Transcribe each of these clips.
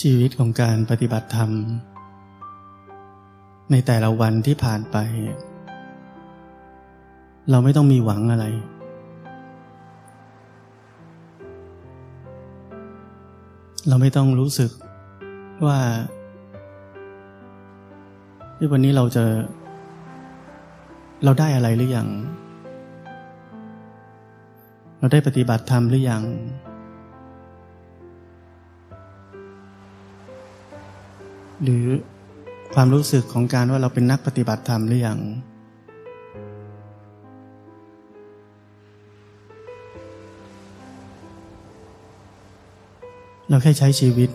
ชีวิตของการปฏิบัติธรรม ในแต่ละวันที่ผ่านไป เราไม่ต้องมีหวังอะไร เราไม่ต้องรู้สึกว่าที่วันนี้เราจะ เราได้อะไรหรืออยังเราได้ปฏิบัติธรรมหรือยัง หรือความรู้สึกของการว่าเราเป็นนักปฏิบัติธรรมหรือยังเราแค่ใช้ชีวิต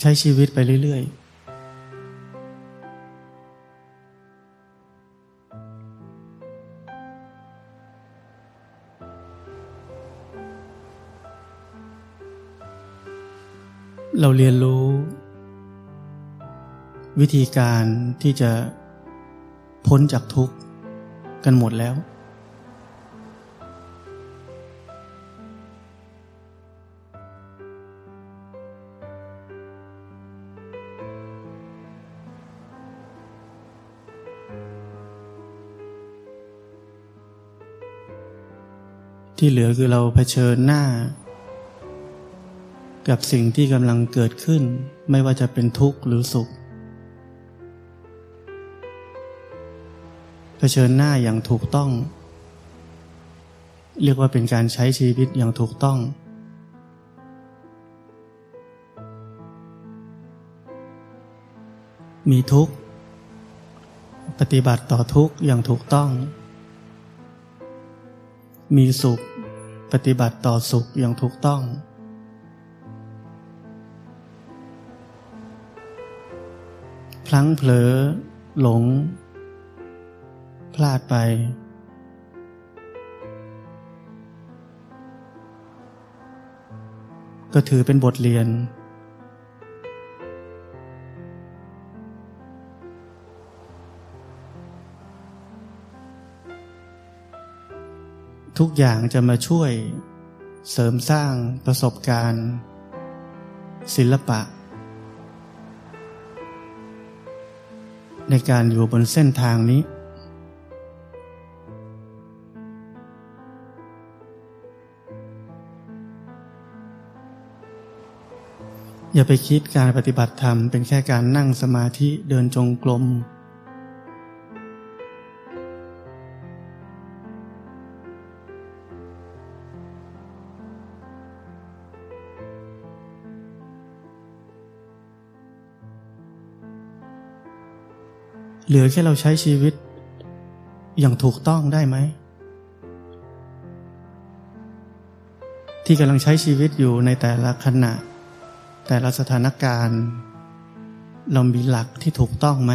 ใช้ชีวิตไปเรื่อยๆ เราเรียนรู้ วิธีการที่จะพ้นจากทุกข์กันหมดแล้ว ที่เหลือคือเราเผชิญหน้า กับสิ่งที่กำลังเกิดขึ้น ไม่ว่าจะเป็นทุกข์หรือสุข เผชิญหน้าอย่างถูกต้อง เรียกว่าเป็นการใช้ชีวิตอย่างถูกต้อง มีทุกข์ ปฏิบัติต่อทุกข์อย่างถูกต้อง มีสุข ปฏิบัติต่อสุขอย่างถูกต้อง ลั้งเผลอ หลง พลาดไป ก็ถือเป็นบทเรียน ทุกอย่างจะมาช่วยเสริมสร้างประสบการณ์ ศิลปะ ในการอยู่บนเส้นทางนี้ อย่าไปคิดการปฏิบัติธรรมเป็นแค่การนั่งสมาธิเดินจงกรม เหลือแค่เราใช้ชีวิต อย่างถูกต้องได้ไหม ที่กำลังใช้ชีวิตอยู่ในแต่ละขณะ แต่ละสถานการณ์ เรามีหลักที่ถูกต้องไหม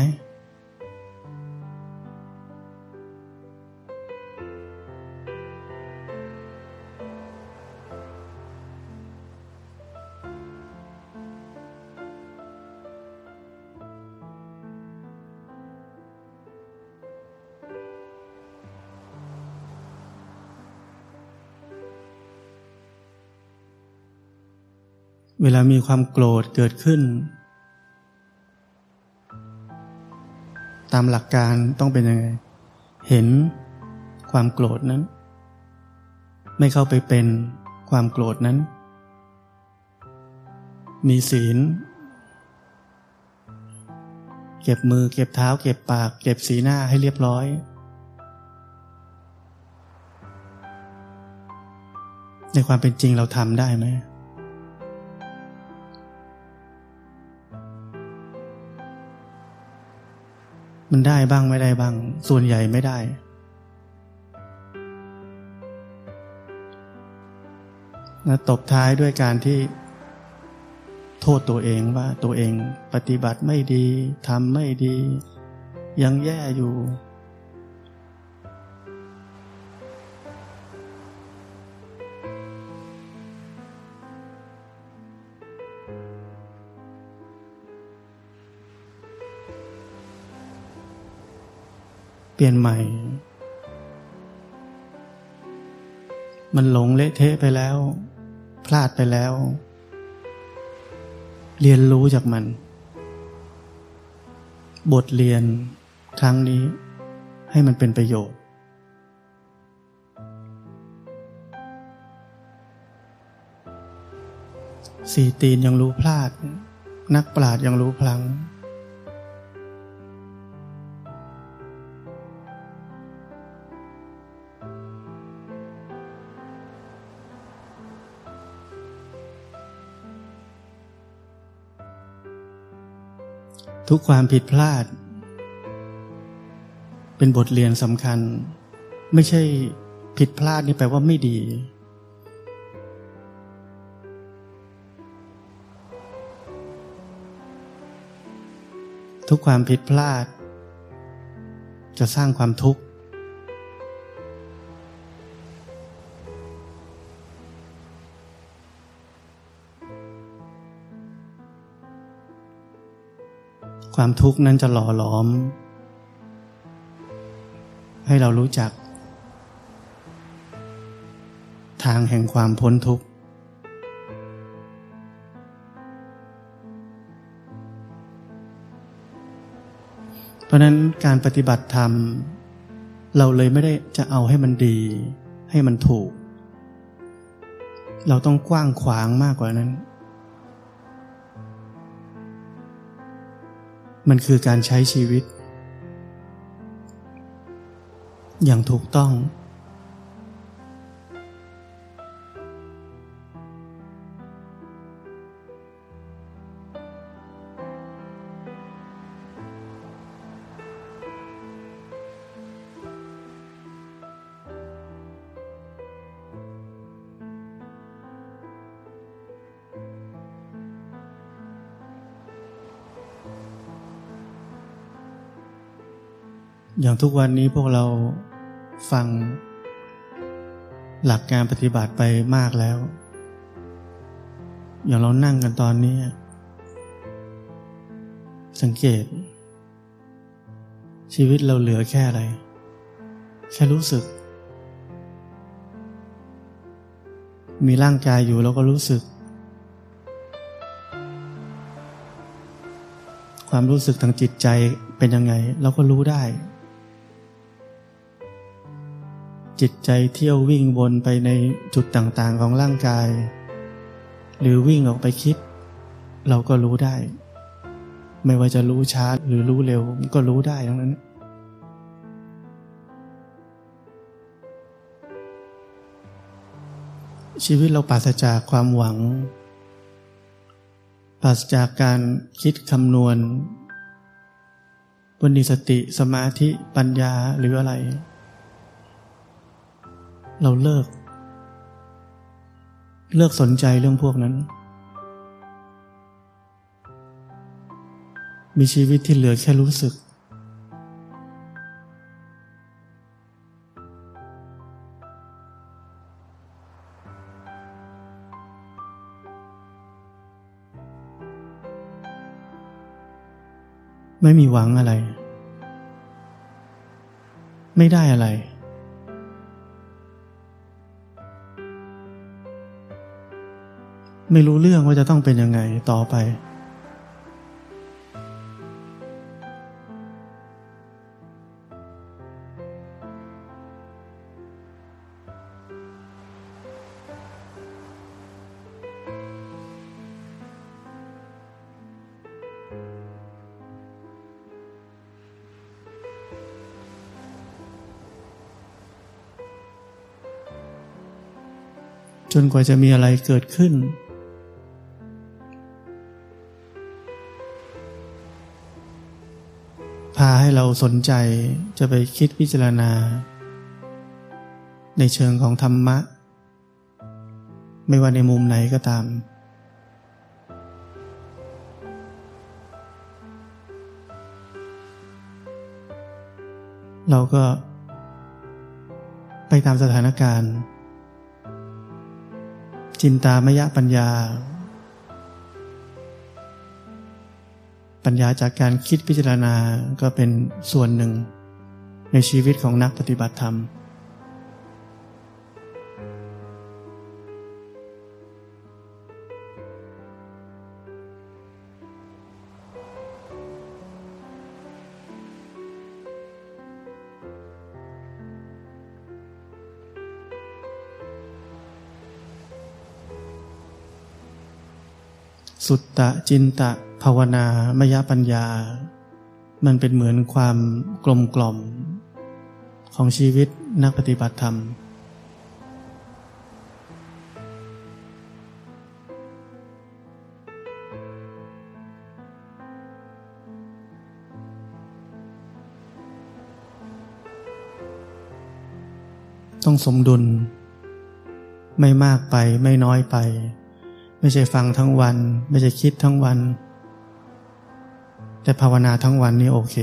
เวลามีความโกรธเกิดขึ้น ตามหลักการต้องเป็นยังไง เห็นความโกรธนั้น ไม่เข้าไปเป็นความโกรธนั้น มีศีล เก็บมือเก็บเท้า เก็บปาก เก็บสีหน้าให้เรียบร้อย ในความเป็นจริงเราทำได้ไหม มันได้บ้างไม่ได้บ้าง ส่วนใหญ่ไม่ได้ นะตบท้ายด้วยการที่โทษตัวเองว่าตัวเองปฏิบัติไม่ดีทำไม่ดี ยังแย่อยู่ เปลี่ยนใหม่ มันหลงเละเทะไปแล้ว พลาดไปแล้ว เรียนรู้จากมัน บทเรียนครั้งนี้ให้มันเป็นประโยชน์ สี่ตีนยังรู้พลาด นักปราดยังรู้พลัง ทุกความผิดพลาด เป็นบทเรียนสำคัญ ไม่ใช่ผิดพลาดนี่แปลว่าไม่ดี ทุกความผิดพลาด จะสร้างความทุกข์ ความทุกข์นั้นจะหล่อหลอม ให้เรารู้จัก ทางแห่งความพ้นทุกข์ เพราะนั้นการปฏิบัติธรรม เราเลยไม่ได้จะเอาให้มันดี ให้มันถูก เราต้องกว้างขวางมากกว่านั้น มันคือการใช้ชีวิต อย่างถูกต้อง ทุกวันนี้พวกเราฟังหลักการปฏิบัติไปมากแล้ว อย่างเรานั่งกันตอนนี้ สังเกต ชีวิตเราเหลือแค่อะไร แค่รู้สึก มีร่างกายอยู่เราก็รู้สึก ความรู้สึกทางจิตใจเป็นยังไง เราก็รู้ได้ จิตใจเที่ยววิ่งวนไปในจุดต่างๆของร่างกาย หรือวิ่งออกไปคิด เราก็รู้ได้ ไม่ว่าจะรู้ช้าหรือรู้เร็วก็รู้ได้ทั้งนั้น ชีวิตเราปราศจากความหวัง ปราศจากการคิดคำนวณบนนิสติสมาธิปัญญาหรืออะไร เราเลิก เลิกสนใจเรื่องพวกนั้น มีชีวิตที่เหลือแค่รู้สึก ไม่มีหวังอะไร ไม่ได้อะไร ไม่รู้เรื่องว่าจะต้องเป็นยังไงต่อไป จนกว่าจะมีอะไรเกิดขึ้นาให้เราสนใจจะไปคิดพิจารณา ในเชิงของธรรมะ ไม่ว่าในมุมไหนก็ตาม เราก็ไปตามสถานการณ์ จินตามยะปัญญา ปัญญาจากการคิดพิจารณาก็เป็นส่วนหนึ่ง ในในชีวิตของนักปฏิบัติธรรม สุตตะจินตะ ภาวนามยปัญญา มันเป็นเหมือนความกลมกล่อม ของชีวิตนักปฏิบัติธรรม ต้องสมดุล ไม่มากไปไม่น้อยไป ไม่ใช่ฟังทั้งวัน ไม่ใช่คิดทั้งวัน แต่ภาวนาทั้งวันนี่โอเค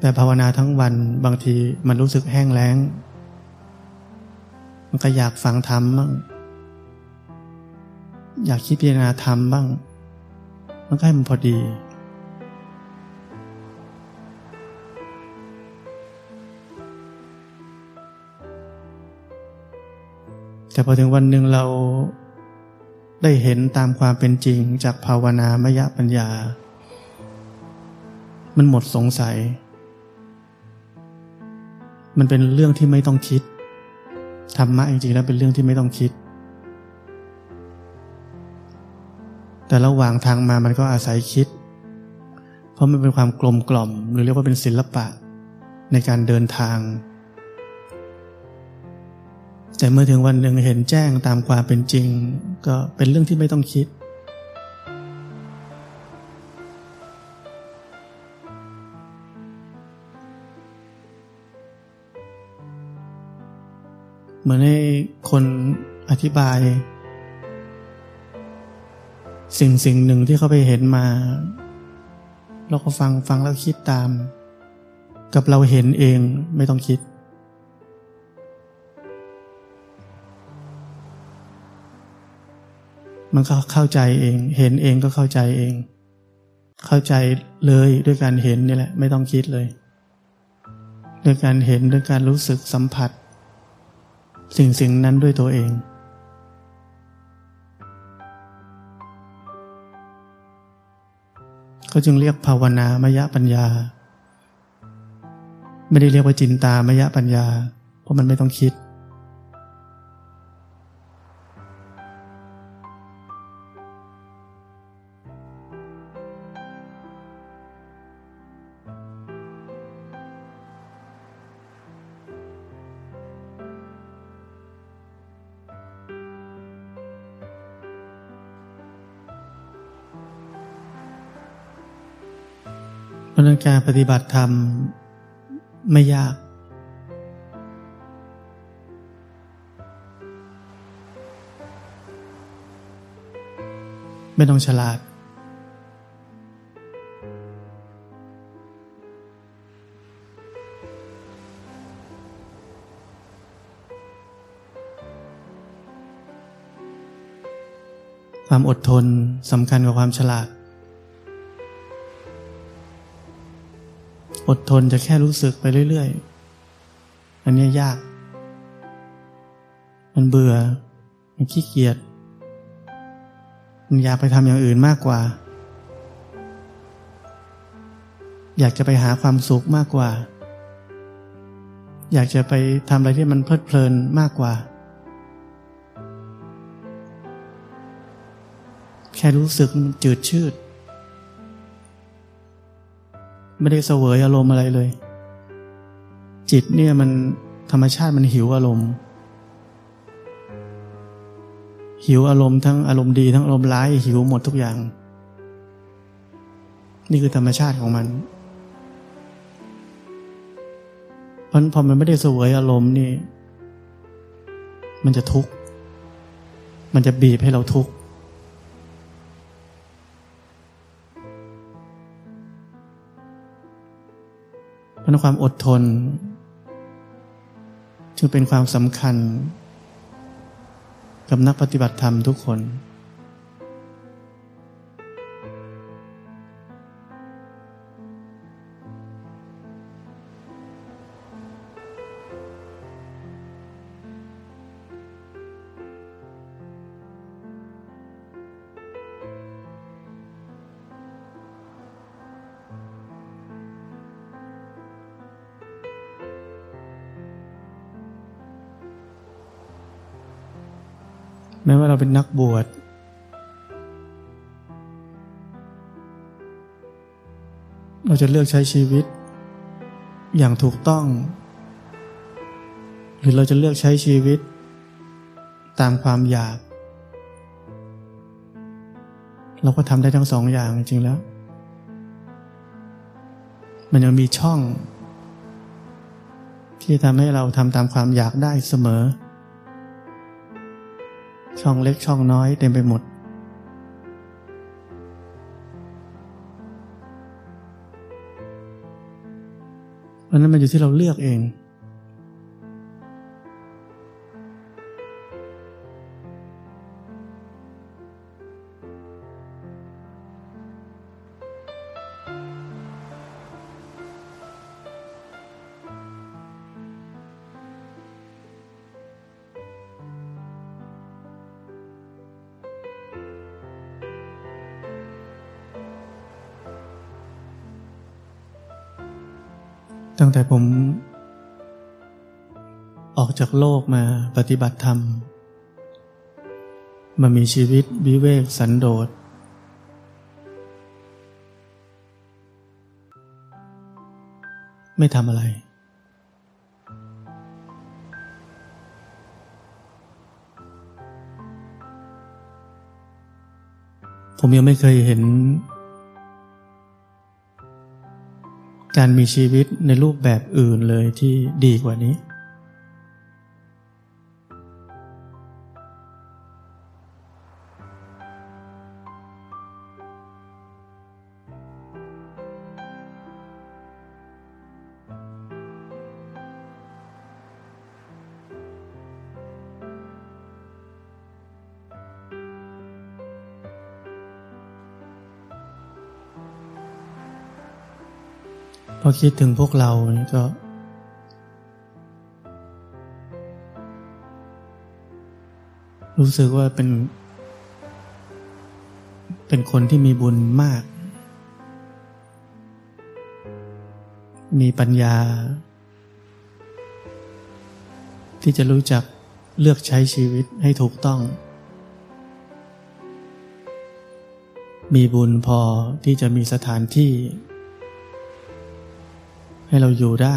แต่ภาวนาทั้งวันบางทีมันรู้สึกแห้งแล้ง มันก็อยากฟังธรรมบ้าง อยากคิดพิจารณาธรรมบ้าง มันก็ให้มันพอดี แต่พอถึงวันหนึ่งเรา ได้เห็นตามความเป็นจริงจากภาวนามยปัญญา มันหมดสงสัย มันเป็นเรื่องที่ไม่ต้องคิด ธรรมะจริงๆแล้วเป็นเรื่องที่ไม่ต้องคิด แต่ระหว่างทางมามันก็อาศัยคิด เพราะมันเป็นความกลมกล่อม หรือเรียกว่าเป็นศิลปะในการเดินทาง แต่เมื่อถึงวันหนึ่งเห็นแจ้งตามความเป็นจริง ก็เป็นเรื่องที่ไม่ต้องคิด เหมือนให้คนอธิบาย สิ่งสิ่งหนึ่งที่เขาไปเห็นมาเราก็ฟังฟังแล้วคิดตาม กับเราเห็นเองไม่ต้องคิด มันก็เข้าใจเอง เห็นเองก็เข้าใจเอง เข้าใจเลยด้วยการเห็นนี่แหละ ไม่ต้องคิดเลย ด้วยการเห็นด้วยการรู้สึกสัมผัส สิ่งสิ่งนั้นด้วยตัวเองเขาจึงเรียกภาวนามยะปัญญา ไม่ได้เรียกว่าจินตามยะปัญญา เพราะมันไม่ต้องคิด การปฏิบัติธรรมไม่ยาก ไม่ต้องฉลาด ความอดทนสำคัญกว่าความฉลาด อดทนจะแค่รู้สึกไปเรื่อยๆ อันนี้ยาก มันเบื่อ มันขี้เกียจ มันอยากไปทำอย่างอื่นมากกว่า อยากจะไปหาความสุขมากกว่า อยากจะไปทำอะไรที่มันเพลิดเพลินมากกว่า แค่รู้สึกมันจืดชืด ไม่ได้เสวยอารมณ์อะไรเลย จิตเนี่ยมันธรรมชาติมันหิวอารมณ์ หิวอารมณ์ทั้งอารมณ์ดีทั้งอารมณ์ร้ายหิวหมดทุกอย่าง นี่คือธรรมชาติของมันเพราะพอมันไม่ได้เสวยอารมณ์นี่ มันจะทุกข์ มันจะบีบให้เราทุกข์ ราะความอดทน จึงเป็นความสำคัญ กับนักปฏิบัติธรรมทุกคน แม้ว่าเราเป็นนักบวชเราจะเลือกใช้ชีวิต อย่างถูกต้อง หรือเราจะเลือกใช้ชีวิต ตามความอยาก เราก็ทำได้ทั้งสองอย่างจริงๆแล้ว มันยังมีช่อง ที่ทำให้เราทำตามความอยากได้เสมอ ช่องเล็กช่องน้อยเต็มไปหมด เพราะนั้นมันอยู่ที่เราเลือกเอง ผม ออกจากโลกมาปฏิบัติธรรม มามีชีวิตวิเวกสันโดษ ไม่ทำอะไร ผมยังไม่เคยเห็น การมีชีวิตในรูปแบบอื่นเลยที่ดีกว่านี้ อคิดถึงพวกเรานี่ก็รู้สึกว่าเป็น เป็นคนที่มีบุญมาก มีปัญญา ที่จะรู้จักเลือกใช้ชีวิตให้ถูกต้อง มีบุญพอที่จะมีสถานที่ ให้เราอยู่ได้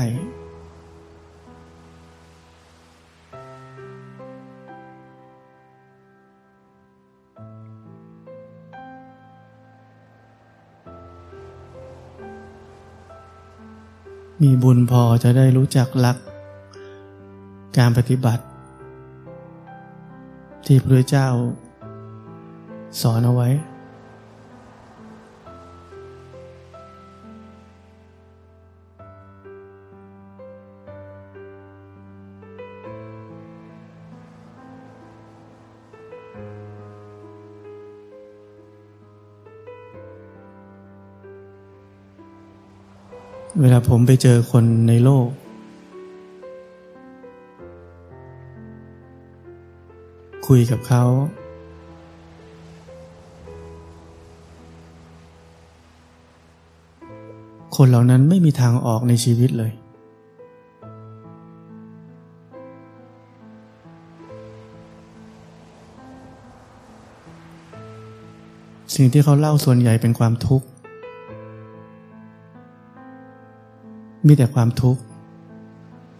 มีบุญพอจะได้รู้จักหลัก การปฏิบัติ ที่พระเจ้าสอนเอาไว้ ลาผมไปเจอคนในโลก คุยกับเขา คนเหล่านั้นไม่มีทางออกในชีวิตเลย สิ่งที่เขาเล่าส่วนใหญ่เป็นความทุกข์ มีแต่ความทุกข์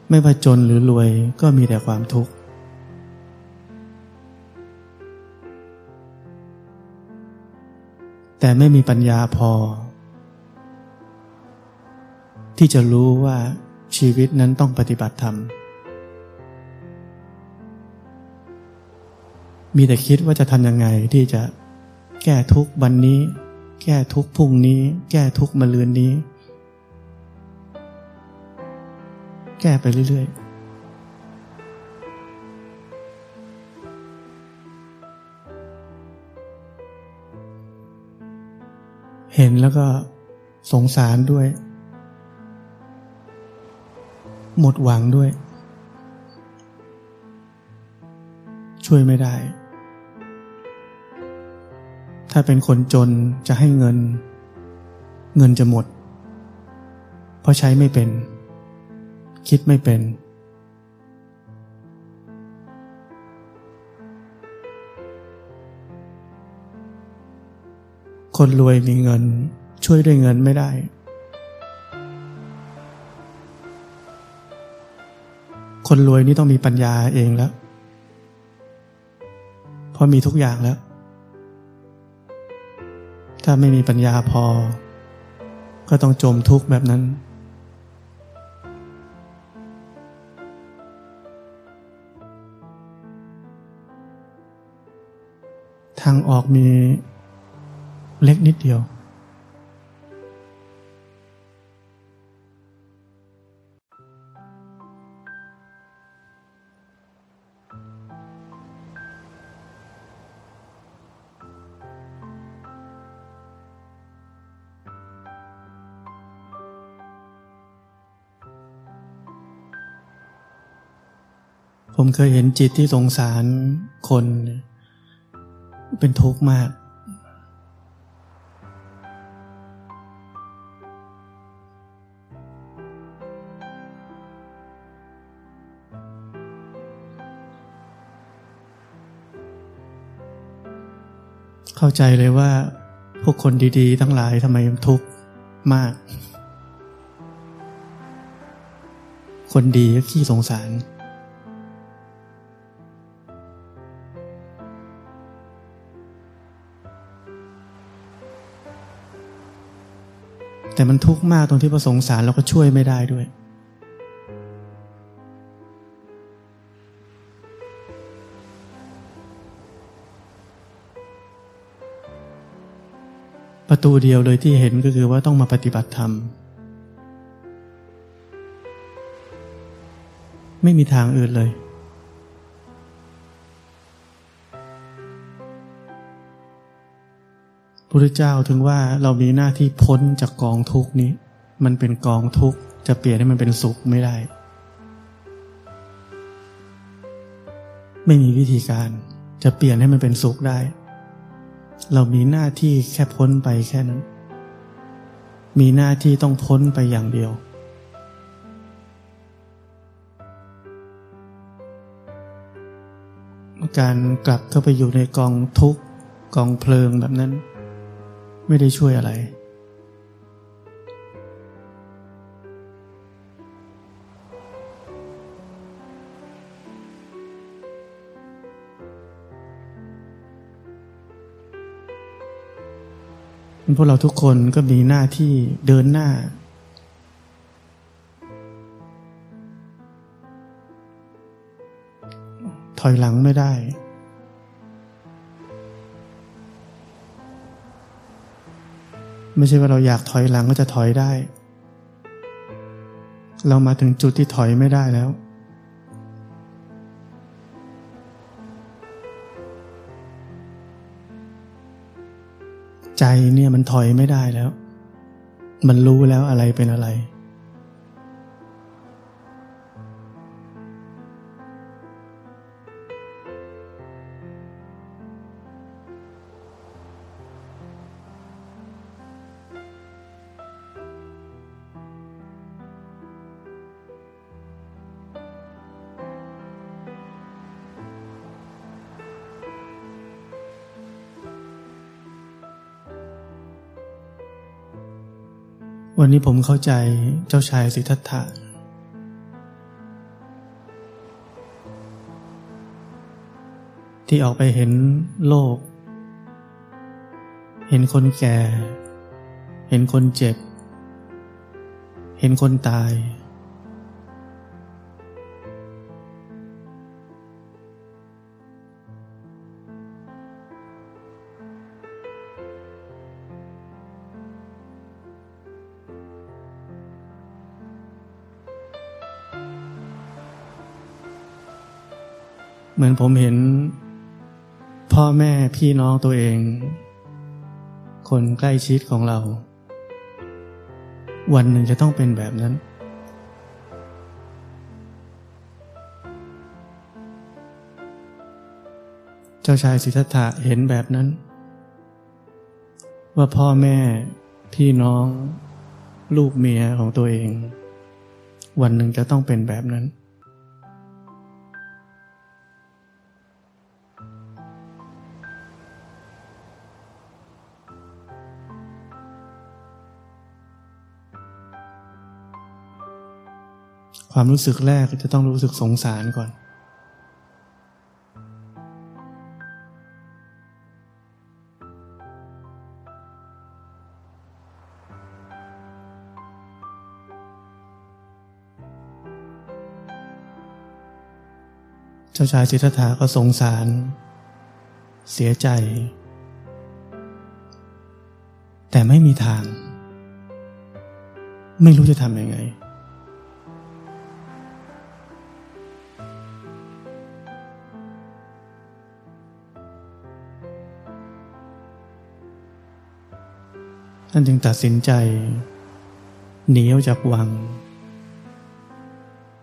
ไม่ว่าจนหรือรวยก็มีแต่ความทุกข์แต่ไม่มีปัญญาพอ ที่จะรู้ว่าชีวิตนั้นต้องปฏิบัติธรรม มีแต่คิดว่าจะทำยังไงที่จะแก้ทุกวันนี้ แก้ทุกพรุ่งนี้ แก้ทุกมะรืนนี้ แก้ไปเรื่อย ๆเห็นแล้วก็สงสารด้วย หมดหวังด้วย ช่วยไม่ได้ ถ้าเป็นคนจนจะให้เงิน เงินจะหมด เพราะใช้ไม่เป็น คิดไม่เป็น คนรวยมีเงินช่วยด้วยเงินไม่ได้ คนรวยนี่ต้องมีปัญญาเองแล้ว เพราะมีทุกอย่างแล้ว ถ้าไม่มีปัญญาพอ ก็ต้องจมทุกข์แบบนั้น ทางออกมีเล็กนิดเดียว ผมเคยเห็นจิตที่สงสารคน เป็นทุกข์มาก เข้าใจเลยว่า พวกคนดีๆ ทั้งหลายทำไมทุกข์มาก คนดีก็ขี้สงสาร แต่มันทุกข์มากตรงที่ประสงสารเราก็ช่วยไม่ได้ด้วย ประตูเดียวเลยที่เห็นก็คือว่าต้องมาปฏิบัติธรรม ไม่มีทางอื่นเลย พระเจ้าถึงว่าเรามีหน้าที่พ้นจากกองทุกนี้ มันเป็นกองทุกจะเปลี่ยนให้มันเป็นสุขไม่ได้ ไม่มีวิธีการจะเปลี่ยนให้มันเป็นสุขได้ เรามีหน้าที่แค่พ้นไปแค่นั้น มีหน้าที่ต้องพ้นไปอย่างเดียวการกลับเข้าไปอยู่ในกองทุกกองเพลิงแบบนั้น ไม่ได้ช่วยอะไร พวกเราทุกคนก็มีหน้าที่เดินหน้า ถอยหลังไม่ได้ ไม่ใช่ว่าเราอยากถอยหลังก็จะถอยได้ เรามาถึงจุดที่ถอยไม่ได้แล้ว ใจเนี่ยมันถอยไม่ได้แล้ว มันรู้แล้วอะไรเป็นอะไร นี้ผมเข้าใจเจ้าชายสิทธัตถะที่ออกไปเห็นโลก เห็นคนแก่ เห็นคนเจ็บ เห็นคนตาย เหมือนผมเห็น พ่อแม่พี่น้องตัวเอง คนใกล้ชิดของเรา วันหนึ่งจะต้องเป็นแบบนั้น เจ้าชายสิทธัตถะเห็นแบบนั้น ว่าพ่อแม่พี่น้อง ลูกเมียของตัวเอง วันหนึ่งจะต้องเป็นแบบนั้น ความรู้สึกแรกจะต้องรู้สึกสงสารก่อน เจ้าชายสิทธัตถะก็สงสาร เสียใจ แต่ไม่มีทาง ไม่รู้จะทำยังไง ท่านจึงตัดสินใจหนีออกจากวัง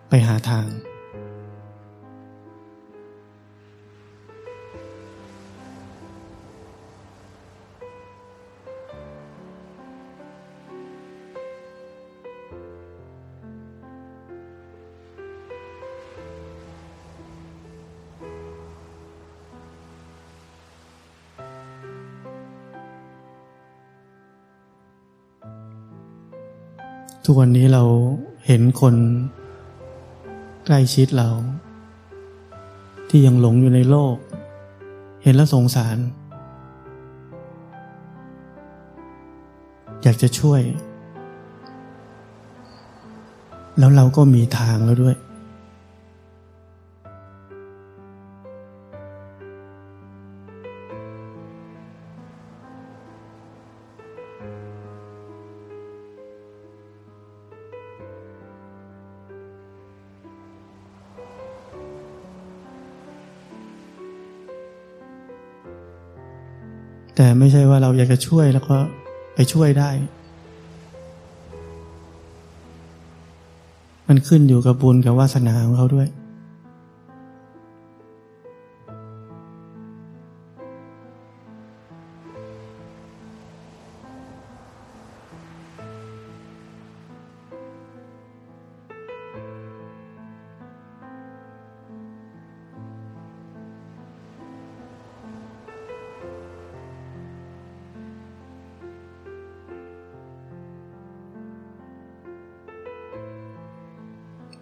ไปหาทาง ทุกวันนี้เราเห็นคนใกล้ชิดเรา ที่ยังหลงอยู่ในโลก เห็นแล้วสงสาร อยากจะช่วย แล้วเราก็มีทางแล้วด้วย แต่ไม่ใช่ว่าเราอยากจะช่วยแล้วก็ไปช่วยได้ มันขึ้นอยู่กับบุญกับวาสนาของเขาด้วย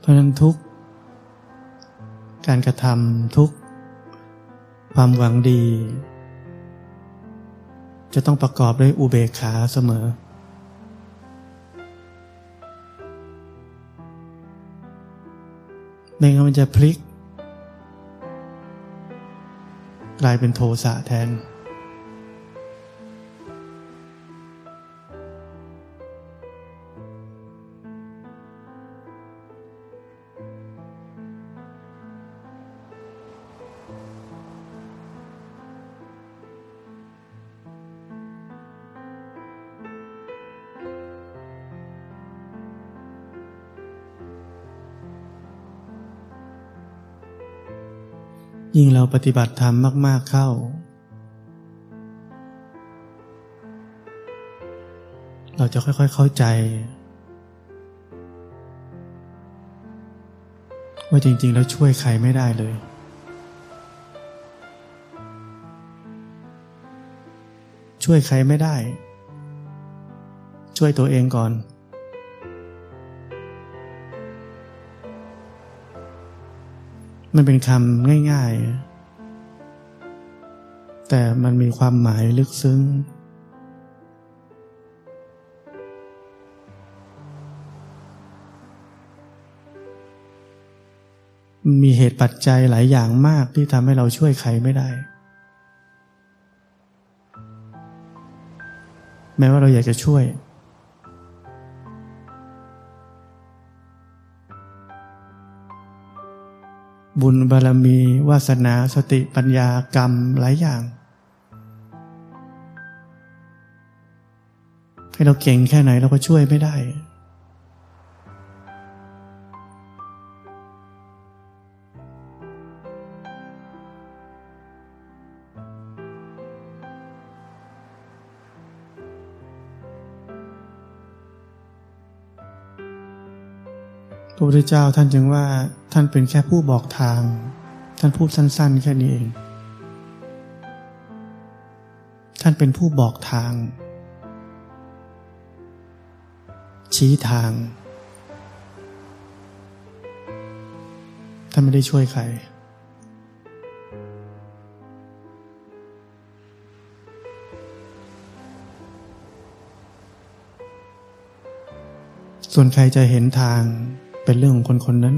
ราะฉะนั้นทุกการกระทำทุกความหวังดี จะต้องประกอบด้วยอุเบกขาเสมอ ไม่งั้นมันจะพลิก กลายเป็นโทสะแทน ปฏิบัติธรรมมาก ๆ เข้า เราจะค่อย ๆ เข้าใจ ว่าจริง ๆ แล้วช่วยใครไม่ได้เลย ช่วยใครไม่ได้ ช่วยตัวเองก่อนมันเป็นคำง่าย ๆ แต่มันมีความหมายลึกซึ้ง มีเหตุปัจจัยหลายอย่างมากที่ทำให้เราช่วยใครไม่ได้ แม้ว่าเราอยากจะช่วย บุญบารมี วาสนาสติปัญญากรรมหลายอย่าง ให้เราเก่งแค่ไหนเราก็ช่วยไม่ได้ พระพุทธเจ้าท่านจึงว่าท่านเป็นแค่ผู้บอกทาง ท่านพูดสั้นๆ แค่นี้เอง ท่านเป็นผู้บอกทาง ชี้ทาง ท่านไม่ได้ช่วยใครส่วนใครจะเห็นทาง เป็นเรื่องของคนคนนั้น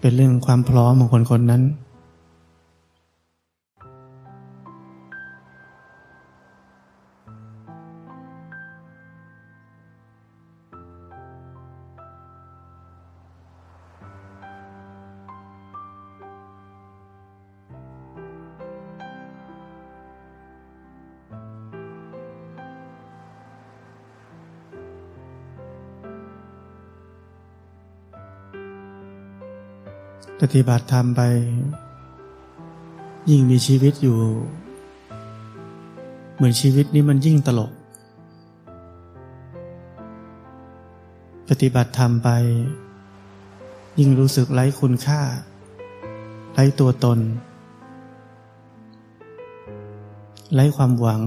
เป็นเรื่องความพร้อมของคนคนนั้น ฏิบัติธรรมไป ยิ่งมีชีวิตอยู่ เหมือนชีวิตนี้มันยิ่งตลก ปฏิบัติธรรมไป ยิ่งรู้สึกไร้คุณค่า ไร้ตัวตน ไร้ความหวัง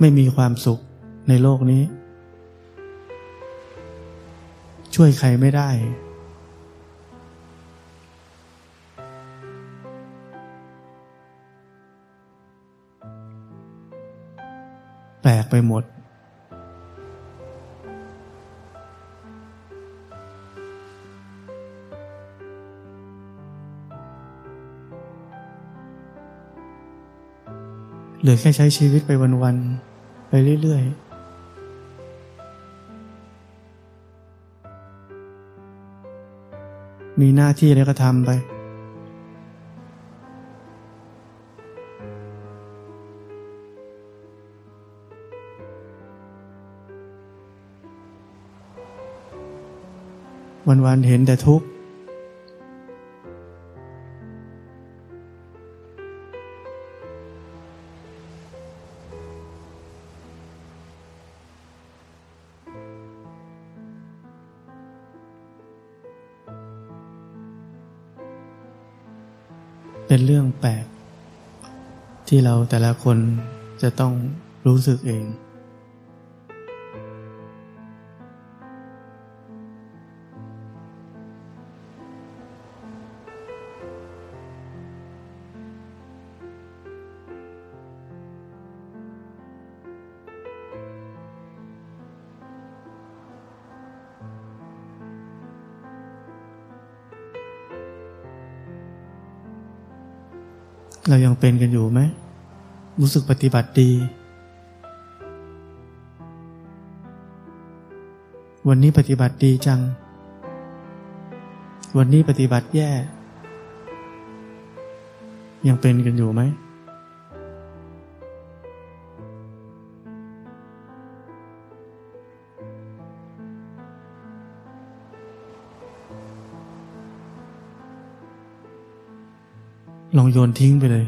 ไม่มีความสุขในโลกนี้ ช่วยใครไม่ได้ แปลกไปหมด เหลือแค่ใช้ชีวิตไปวันๆ ไปเรื่อยๆมีหน้าที่อะไรก็ทำไป วันๆเห็นแต่ทุกข์ ที่เราแต่ละคนจะต้องรู้สึกเอง เรายังเป็นกันอยู่ไหม รู้สึกปฏิบัติดี วันนี้ปฏิบัติดีจัง วันนี้ปฏิบัติแย่ ยังเป็นกันอยู่ไหม ลองโยนทิ้งไปเลย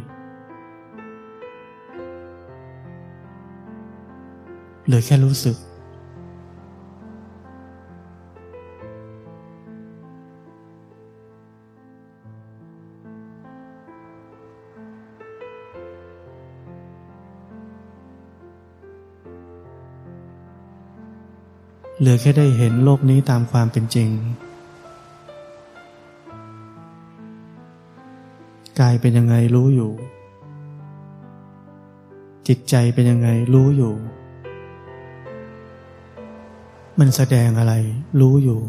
เหลือแค่รู้สึก เหลือแค่ได้เห็นโลกนี้ตามความเป็นจริง กายเป็นยังไงรู้อยู่ จิตใจเป็นยังไงรู้อยู่ มันแสดงอะไรรู้อยู่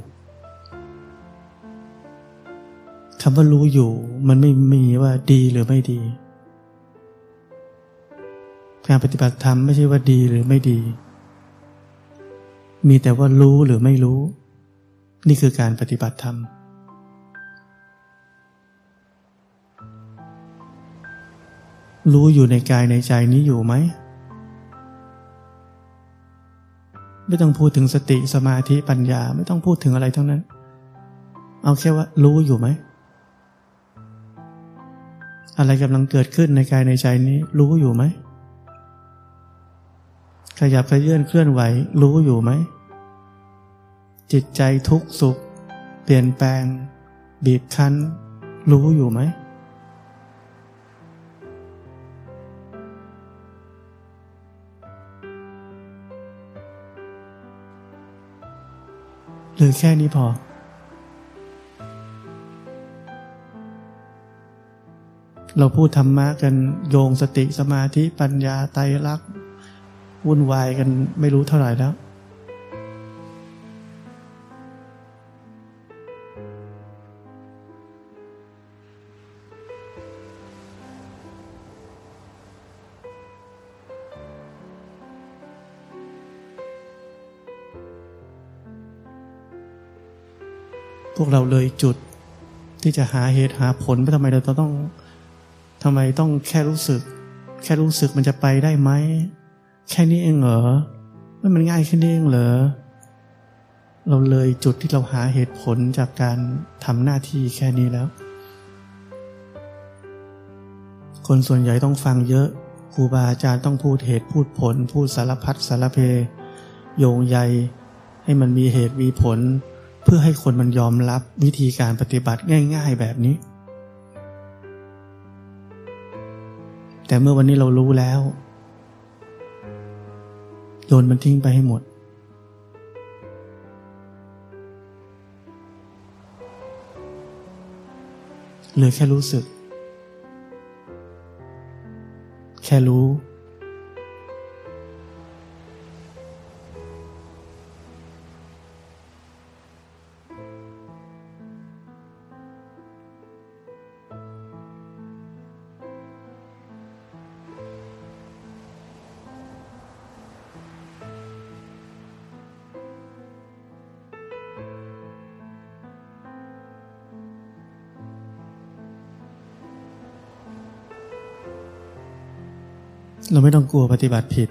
คำว่ารู้อยู่ มันไม่มีว่าดีหรือไม่ดี การปฏิบัติธรรมไม่ใช่ว่าดีหรือไม่ดี มีแต่ว่ารู้หรือไม่รู้ นี่คือการปฏิบัติธรรม รู้อยู่ในกายในใจนี้อยู่ไหม ไม่ต้องพูดถึงสติสมาธิปัญญาไม่ต้องพูดถึงอะไรทั้งนั้น เอาแค่ว่ารู้อยู่ไหม อะไรกำลังเกิดขึ้นในกายในใจนี้ รู้อยู่ไหม ขยับขยื่นเคลื่อนไหว รู้อยู่ไหม จิตใจทุกข์สุข เปลี่ยนแปลง บีบคั้น รู้อยู่ไหม หรือแค่นี้พอเราพูดธรรมะกันโยงสติสมาธิปัญญาไตรลักษณ์วุ่นวายกันไม่รู้เท่าไหร่แล้ว วกเราเลยจุด ที่จะหาเหตุหาผลไปทำไมเราต้องทำไมต้องแค่รู้สึก แค่รู้สึกมันจะไปได้ไหมแค่นี้เองเหรอไม่มันง่ายแค่นี้เองเหรอเราเลยจุดที่เราหาเหตุผลจากการทำหน้าที่แค่นี้แล้ว คนส่วนใหญ่ต้องฟังเยอะครูบาอาจารย์ต้องพูดเหตุพูดผล พูดสารพัดสารเพ โยงใย ให้มันมีเหตุมีผล พื่อให้คนมันยอมรับวิธีการปฏิบัติง่าย ๆ แบบนี้ แต่เมื่อวันนี้เรารู้แล้วโยนมันทิ้งไปให้หมด เหลือแค่รู้สึก แค่รู้ เราไม่ต้องกลัวปฏิบัติผิด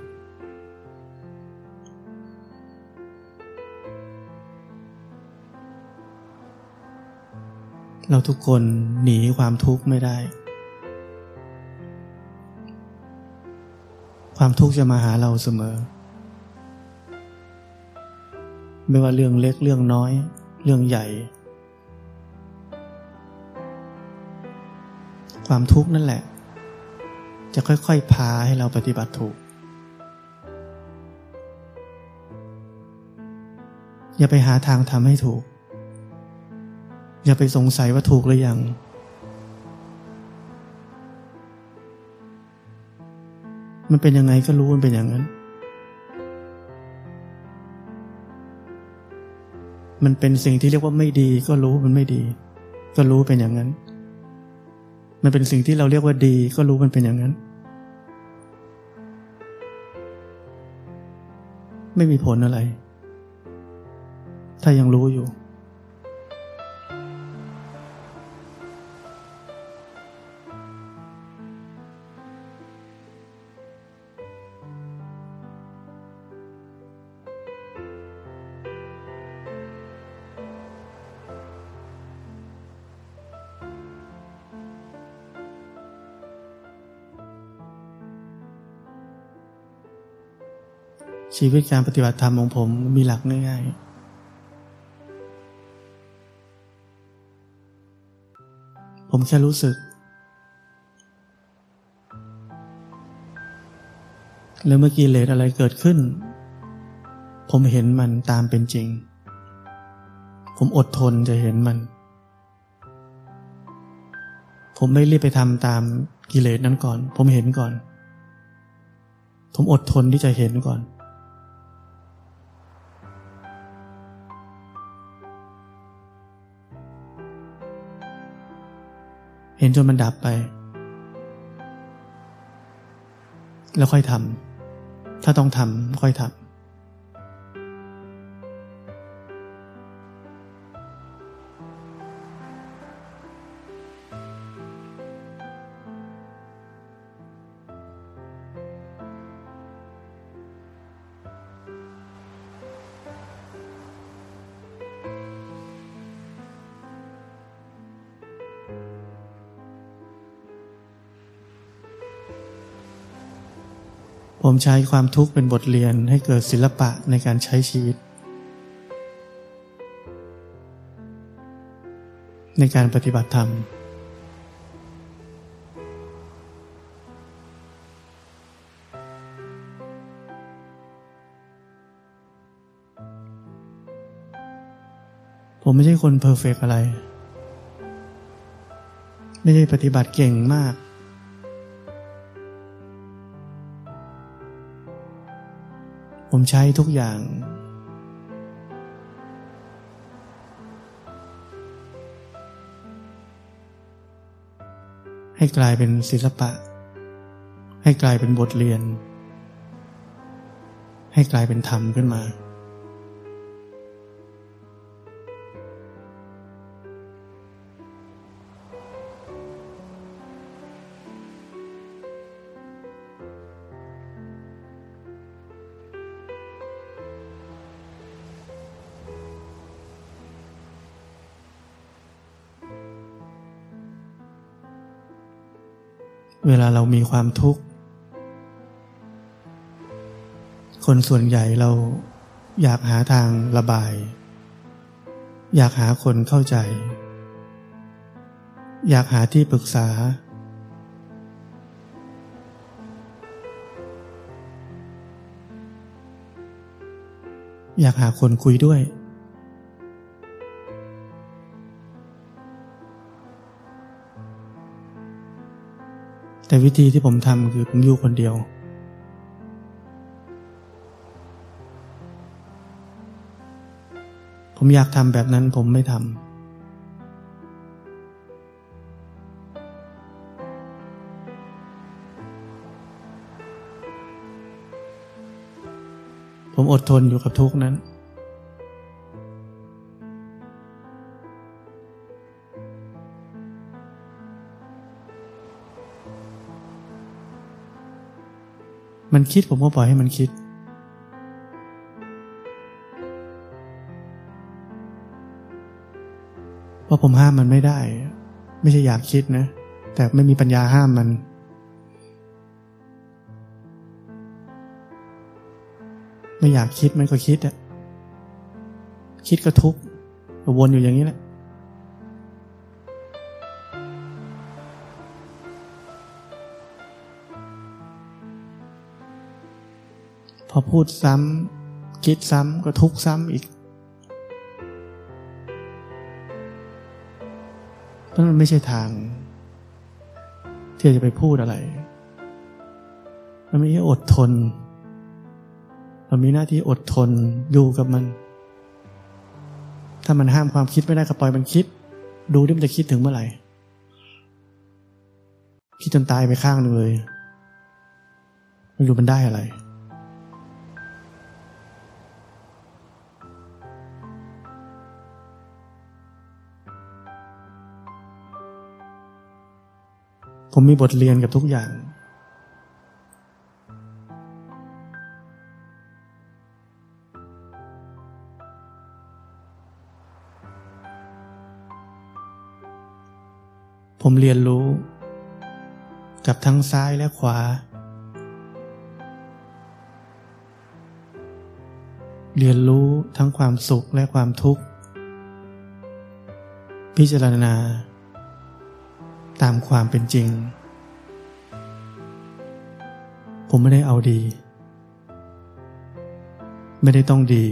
เราทุกคนหนีความทุกข์ไม่ได้ ความทุกข์จะมาหาเราเสมอ ไม่ว่าเรื่องเล็กเรื่องน้อย เรื่องใหญ่ ความทุกข์นั่นแหละ จะค่อยๆ พาให้เราปฏิบัติถูก อย่าไปหาทางทำให้ถูก อย่าไปสงสัยว่าถูกหรือยัง มันเป็นยังไงก็รู้มันเป็นอย่างนั้น มันเป็นสิ่งที่เรียกว่าไม่ดีก็รู้มันไม่ดี ก็รู้เป็นอย่างนั้นมันเป็นสิ่งที่เราเรียกว่าดีก็รู้มันเป็นอย่างนั้น ไม่มีผลอะไร ถ้ายังรู้อยู่ ชีวิตการปฏิบัติธรรมของผมมีหลักง่ายๆผมแค่รู้สึก แล้วเมื่อกี้เลสอะไรเกิดขึ้น ผมเห็นมันตามเป็นจริง ผมอดทนจะเห็นมัน ผมไม่รีบไปทำตามกิเลสนั้นก่อน ผมเห็นก่อน ผมอดทนที่จะเห็นก่อน เห็นจนมันดับไป แล้วค่อยทำถ้าต้องทำค่อยทำ ใช้ความทุกข์เป็นบทเรียนให้เกิดศิลปะในการใช้ชีวิต ในการปฏิบัติธรรม ผมไม่ใช่คนเพอร์เฟกอะไร ไม่ใช่ปฏิบัติเก่งมาก ผมใช้ทุกอย่าง ให้กลายเป็นศิลปะ ให้กลายเป็นบทเรียน ให้กลายเป็นธรรมขึ้นมา เวลาเรามีความทุกข์ คนส่วนใหญ่เราอยากหาทางระบาย อยากหาคนเข้าใจ อยากหาที่ปรึกษา อยากหาคนคุยด้วย แต่วิธีที่ผมทำคือผมอยู่คนเดียว ผมอยากทำแบบนั้นผมไม่ทำผมอดทนอยู่กับทุกนั้น มันคิดผมก็ปล่อยให้มันคิด เพราะผมห้ามมันไม่ได้ ไม่ใช่อยากคิดนะ แต่ไม่มีปัญญาห้ามมันไม่อยากคิดมันก็คิดอะคิดก็ทุกข์วนอยู่อย่างนี้แหละ พอพูดซ้ำคิดซ้ำก็ทุกซ้ำอีกเพราะมันไม่ใช่ทาง ที่จะไปพูดอะไรมันม่ใช่อดทนเรามีหน้าที่อดทนอยู่กับมัน ถ้ามันห้ามความคิดไม่ได้ก็ปล่อยมันคิด ดูดิมันจะคิดถึงเมื่อไหร่ คิดจนตายไปข้างหนึ่งเลย ไม่รู้มันได้อะไร ผมมีบทเรียนกับทุกอย่าง ผมเรียนรู้ กับทั้งซ้ายและขวา เรียนรู้ทั้งความสุขและความทุกข์ พิจารณา ตามความเป็นจริง ผมไม่ได้เอาดี ไม่ได้ต้องดี